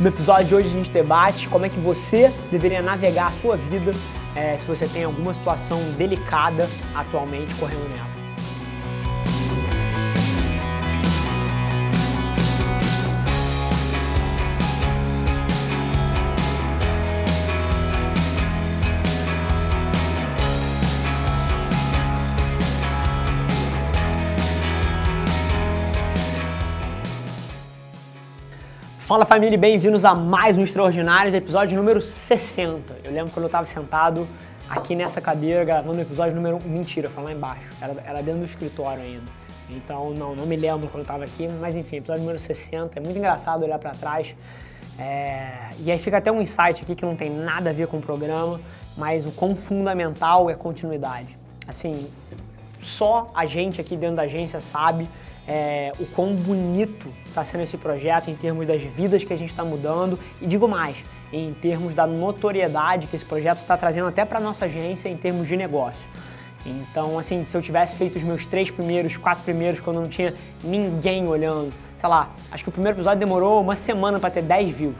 No episódio de hoje a gente debate como é que você deveria navegar a sua vida é, se você tem alguma situação delicada atualmente correndo nela. Fala família, bem-vindos a mais um Extraordinários, episódio número 60. Eu lembro quando eu estava sentado aqui nessa cadeira gravando o episódio número. Mentira, foi lá embaixo, era, era dentro do escritório ainda. Então, não, não me lembro quando eu estava aqui, mas enfim, episódio número 60. É muito engraçado olhar para trás. É... E aí fica até um insight aqui que não tem nada a ver com o programa, mas o quão fundamental é continuidade. Assim, só a gente aqui dentro da agência sabe é, o quão bonito está sendo esse projeto em termos das vidas que a gente está mudando e digo mais, em termos da notoriedade que esse projeto está trazendo até para nossa agência em termos de negócio. Então, assim, se eu tivesse feito os meus três primeiros, quatro primeiros, quando não tinha ninguém olhando, sei lá, acho que o primeiro episódio demorou uma semana para ter 10 views.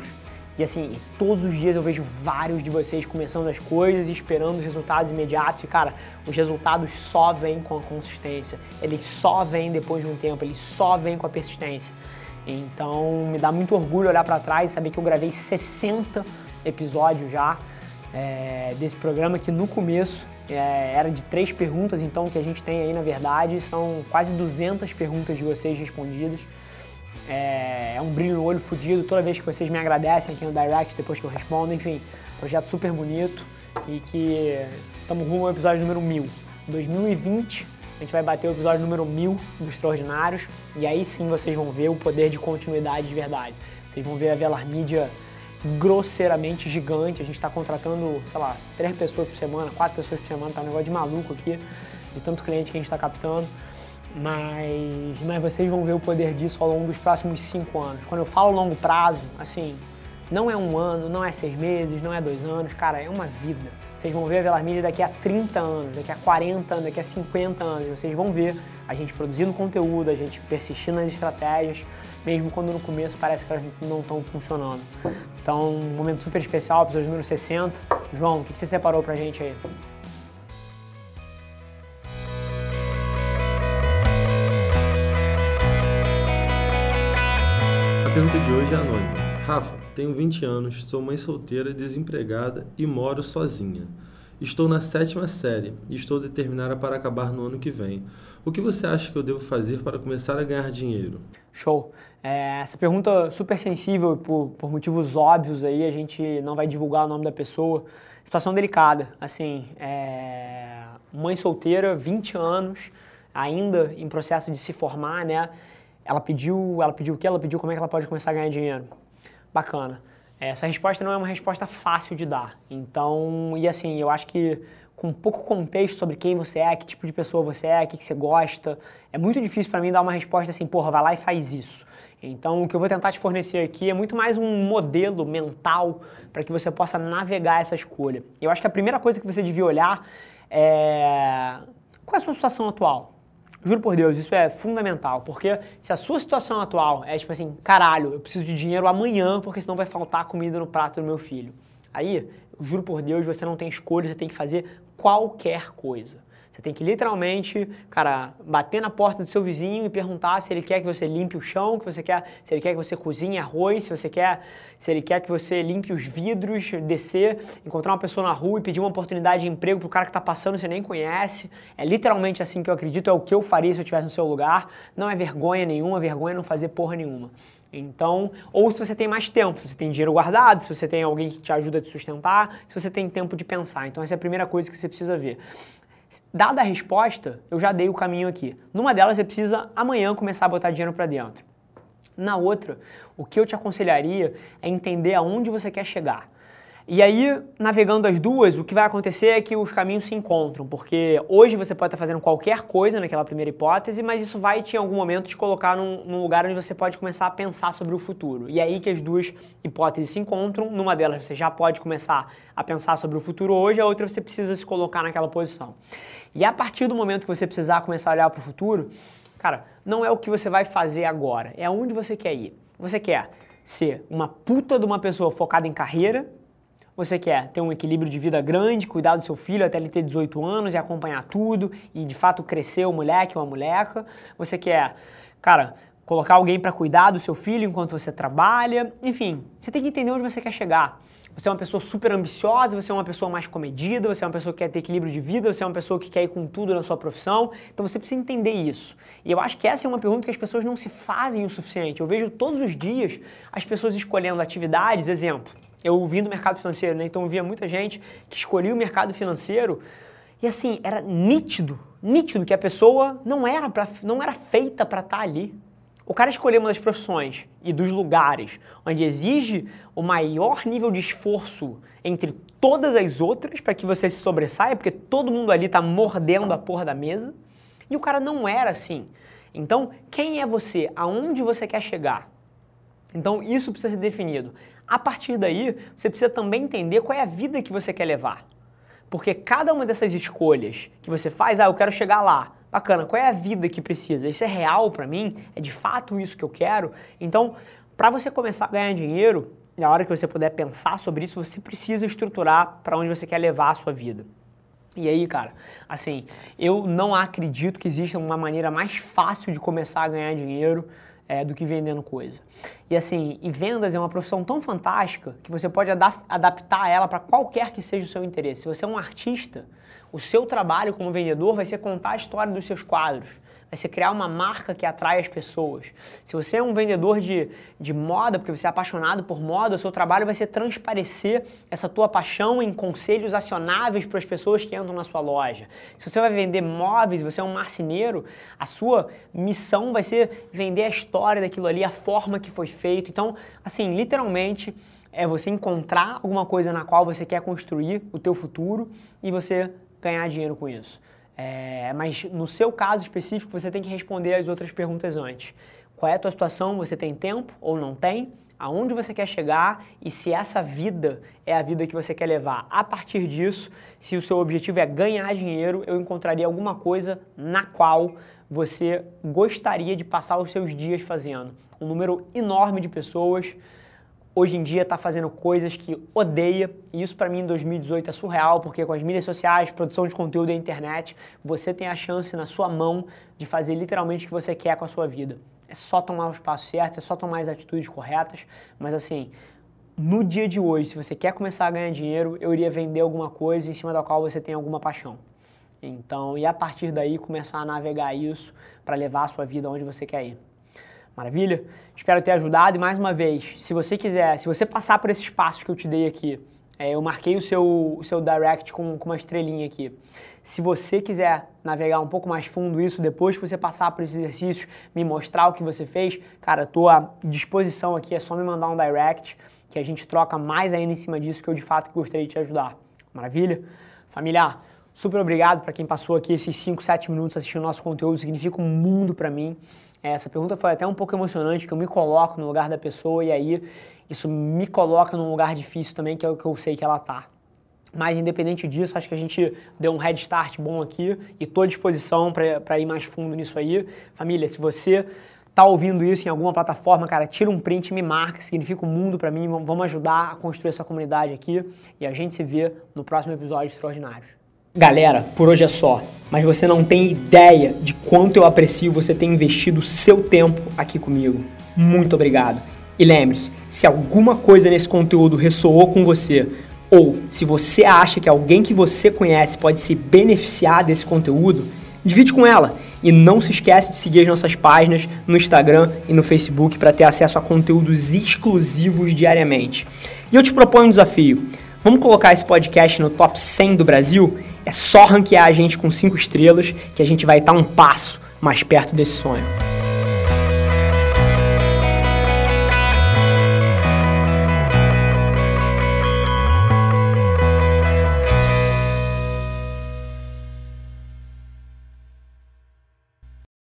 E assim, todos os dias eu vejo vários de vocês começando as coisas e esperando os resultados imediatos. E cara, os resultados só vêm com a consistência. Eles só vêm depois de um tempo, eles só vêm com a persistência. Então me dá muito orgulho olhar para trás e saber que eu gravei 60 episódios já é, desse programa que no começo é, era de três perguntas, então o que a gente tem aí na verdade são quase 200 perguntas de vocês respondidas. É, é um brilho no olho fudido toda vez que vocês me agradecem aqui no Direct, depois que eu respondo. Enfim, projeto super bonito e que estamos rumo ao episódio número 1000. Em 2020, a gente vai bater o episódio número 1000 dos Extraordinários e aí sim vocês vão ver o poder de continuidade de verdade. Vocês vão ver a Velar Mídia grosseiramente gigante. A gente está contratando, sei lá, três pessoas por semana, quatro pessoas por semana, tá um negócio de maluco aqui, de tanto cliente que a gente está captando mas, mas vocês vão ver o poder disso ao longo dos próximos cinco anos. Quando eu falo longo prazo, assim, não é um ano, não é seis meses, não é dois anos, cara, é uma vida. Vocês vão ver a Velar daqui a 30 anos, daqui a 40 anos, daqui a 50 anos. Vocês vão ver a gente produzindo conteúdo, a gente persistindo nas estratégias, mesmo quando no começo parece que elas não estão funcionando. Então, um momento super especial, episódio número 60. João, o que você separou pra gente aí? Pergunta de hoje é anônima. Rafa, tenho 20 anos, sou mãe solteira, desempregada e moro sozinha. Estou na sétima série e estou determinada para acabar no ano que vem. O que você acha que eu devo fazer para começar a ganhar dinheiro? Show. É, essa pergunta super sensível por, por motivos óbvios aí, a gente não vai divulgar o nome da pessoa. Situação delicada, assim, é, mãe solteira, 20 anos, ainda em processo de se formar, né? Ela pediu, ela pediu o que? Ela pediu como é que ela pode começar a ganhar dinheiro. Bacana. Essa resposta não é uma resposta fácil de dar. Então, e assim, eu acho que com pouco contexto sobre quem você é, que tipo de pessoa você é, o que, que você gosta, é muito difícil para mim dar uma resposta assim, porra, vai lá e faz isso. Então, o que eu vou tentar te fornecer aqui é muito mais um modelo mental para que você possa navegar essa escolha. Eu acho que a primeira coisa que você devia olhar é qual é a sua situação atual? Juro por Deus, isso é fundamental, porque se a sua situação atual é tipo assim, caralho, eu preciso de dinheiro amanhã porque senão vai faltar comida no prato do meu filho. Aí, juro por Deus, você não tem escolha, você tem que fazer qualquer coisa. Você tem que literalmente, cara, bater na porta do seu vizinho e perguntar se ele quer que você limpe o chão, que você quer, se ele quer que você cozinhe arroz, se você quer, se ele quer que você limpe os vidros, descer, encontrar uma pessoa na rua e pedir uma oportunidade de emprego pro cara que tá passando e você nem conhece. É literalmente assim que eu acredito, é o que eu faria se eu estivesse no seu lugar. Não é vergonha nenhuma, vergonha é não fazer porra nenhuma. Então, ou se você tem mais tempo, se você tem dinheiro guardado, se você tem alguém que te ajuda a te sustentar, se você tem tempo de pensar. Então, essa é a primeira coisa que você precisa ver. Dada a resposta, eu já dei o caminho aqui. Numa delas, você precisa amanhã começar a botar dinheiro para dentro. Na outra, o que eu te aconselharia é entender aonde você quer chegar. E aí, navegando as duas, o que vai acontecer é que os caminhos se encontram, porque hoje você pode estar fazendo qualquer coisa naquela primeira hipótese, mas isso vai te, em algum momento te colocar num, num, lugar onde você pode começar a pensar sobre o futuro. E é aí que as duas hipóteses se encontram. Numa delas você já pode começar a pensar sobre o futuro hoje, a outra você precisa se colocar naquela posição. E a partir do momento que você precisar começar a olhar para o futuro, cara, não é o que você vai fazer agora, é aonde você quer ir. Você quer ser uma puta de uma pessoa focada em carreira, você quer ter um equilíbrio de vida grande, cuidar do seu filho até ele ter 18 anos e acompanhar tudo e de fato crescer o moleque ou a moleca. Você quer, cara, colocar alguém para cuidar do seu filho enquanto você trabalha. Enfim, você tem que entender onde você quer chegar. Você é uma pessoa super ambiciosa, você é uma pessoa mais comedida, você é uma pessoa que quer ter equilíbrio de vida, você é uma pessoa que quer ir com tudo na sua profissão. Então você precisa entender isso. E eu acho que essa é uma pergunta que as pessoas não se fazem o suficiente. Eu vejo todos os dias as pessoas escolhendo atividades, exemplo. Eu vim do mercado financeiro, né? então eu via muita gente que escolhia o mercado financeiro e assim, era nítido, nítido que a pessoa não era, pra, não era feita para estar tá ali. O cara escolher uma das profissões e dos lugares onde exige o maior nível de esforço entre todas as outras para que você se sobressaia, porque todo mundo ali está mordendo a porra da mesa, e o cara não era assim. Então, quem é você? Aonde você quer chegar? Então, isso precisa ser definido. A partir daí, você precisa também entender qual é a vida que você quer levar. Porque cada uma dessas escolhas que você faz, ah, eu quero chegar lá, Bacana, qual é a vida que precisa? Isso é real para mim? É de fato isso que eu quero? Então, para você começar a ganhar dinheiro, na hora que você puder pensar sobre isso, você precisa estruturar para onde você quer levar a sua vida. E aí, cara, assim, eu não acredito que exista uma maneira mais fácil de começar a ganhar dinheiro é, do que vendendo coisa. E assim, e vendas é uma profissão tão fantástica que você pode adaptar ela para qualquer que seja o seu interesse. Se você é um artista, o seu trabalho como vendedor vai ser contar a história dos seus quadros, vai ser criar uma marca que atrai as pessoas. Se você é um vendedor de, de moda, porque você é apaixonado por moda, o seu trabalho vai ser transparecer essa tua paixão em conselhos acionáveis para as pessoas que entram na sua loja. Se você vai vender móveis, você é um marceneiro, a sua missão vai ser vender a história daquilo ali, a forma que foi feito. Então, assim, literalmente é você encontrar alguma coisa na qual você quer construir o teu futuro e você ganhar dinheiro com isso. É, mas no seu caso específico, você tem que responder as outras perguntas antes. Qual é a tua situação? Você tem tempo ou não tem? Aonde você quer chegar e se essa vida é a vida que você quer levar. A partir disso, se o seu objetivo é ganhar dinheiro, eu encontraria alguma coisa na qual você gostaria de passar os seus dias fazendo. Um número enorme de pessoas hoje em dia está fazendo coisas que odeia, e isso para mim em 2018 é surreal, porque com as mídias sociais, produção de conteúdo e internet, você tem a chance na sua mão de fazer literalmente o que você quer com a sua vida. É só tomar os passos certos, é só tomar as atitudes corretas, mas assim, no dia de hoje, se você quer começar a ganhar dinheiro, eu iria vender alguma coisa em cima da qual você tem alguma paixão. Então, e a partir daí começar a navegar isso para levar a sua vida onde você quer ir. Maravilha? Espero ter ajudado e mais uma vez, se você quiser, se você passar por esses passos que eu te dei aqui, é, eu marquei o seu, o seu direct com, com uma estrelinha aqui. Se você quiser navegar um pouco mais fundo isso, depois que você passar por esses exercícios, me mostrar o que você fez, cara, estou à disposição aqui, é só me mandar um direct que a gente troca mais ainda em cima disso que eu de fato gostaria de te ajudar. Maravilha? Familiar, super obrigado para quem passou aqui esses 5, 7 minutos assistindo nosso conteúdo, significa um mundo para mim. Essa pergunta foi até um pouco emocionante, que eu me coloco no lugar da pessoa e aí isso me coloca num lugar difícil também, que é o que eu sei que ela tá. Mas independente disso, acho que a gente deu um head start bom aqui e estou à disposição para ir mais fundo nisso aí. Família, se você tá ouvindo isso em alguma plataforma, cara, tira um print me marca, significa um mundo para mim. Vamos ajudar a construir essa comunidade aqui e a gente se vê no próximo episódio extraordinário. Galera, por hoje é só, mas você não tem ideia de quanto eu aprecio você ter investido seu tempo aqui comigo. Muito obrigado. E lembre-se, se alguma coisa nesse conteúdo ressoou com você, ou se você acha que alguém que você conhece pode se beneficiar desse conteúdo, divide com ela. E não se esquece de seguir as nossas páginas no Instagram e no Facebook para ter acesso a conteúdos exclusivos diariamente. E eu te proponho um desafio. Vamos colocar esse podcast no top 100 do Brasil? É só ranquear a gente com cinco estrelas que a gente vai estar um passo mais perto desse sonho.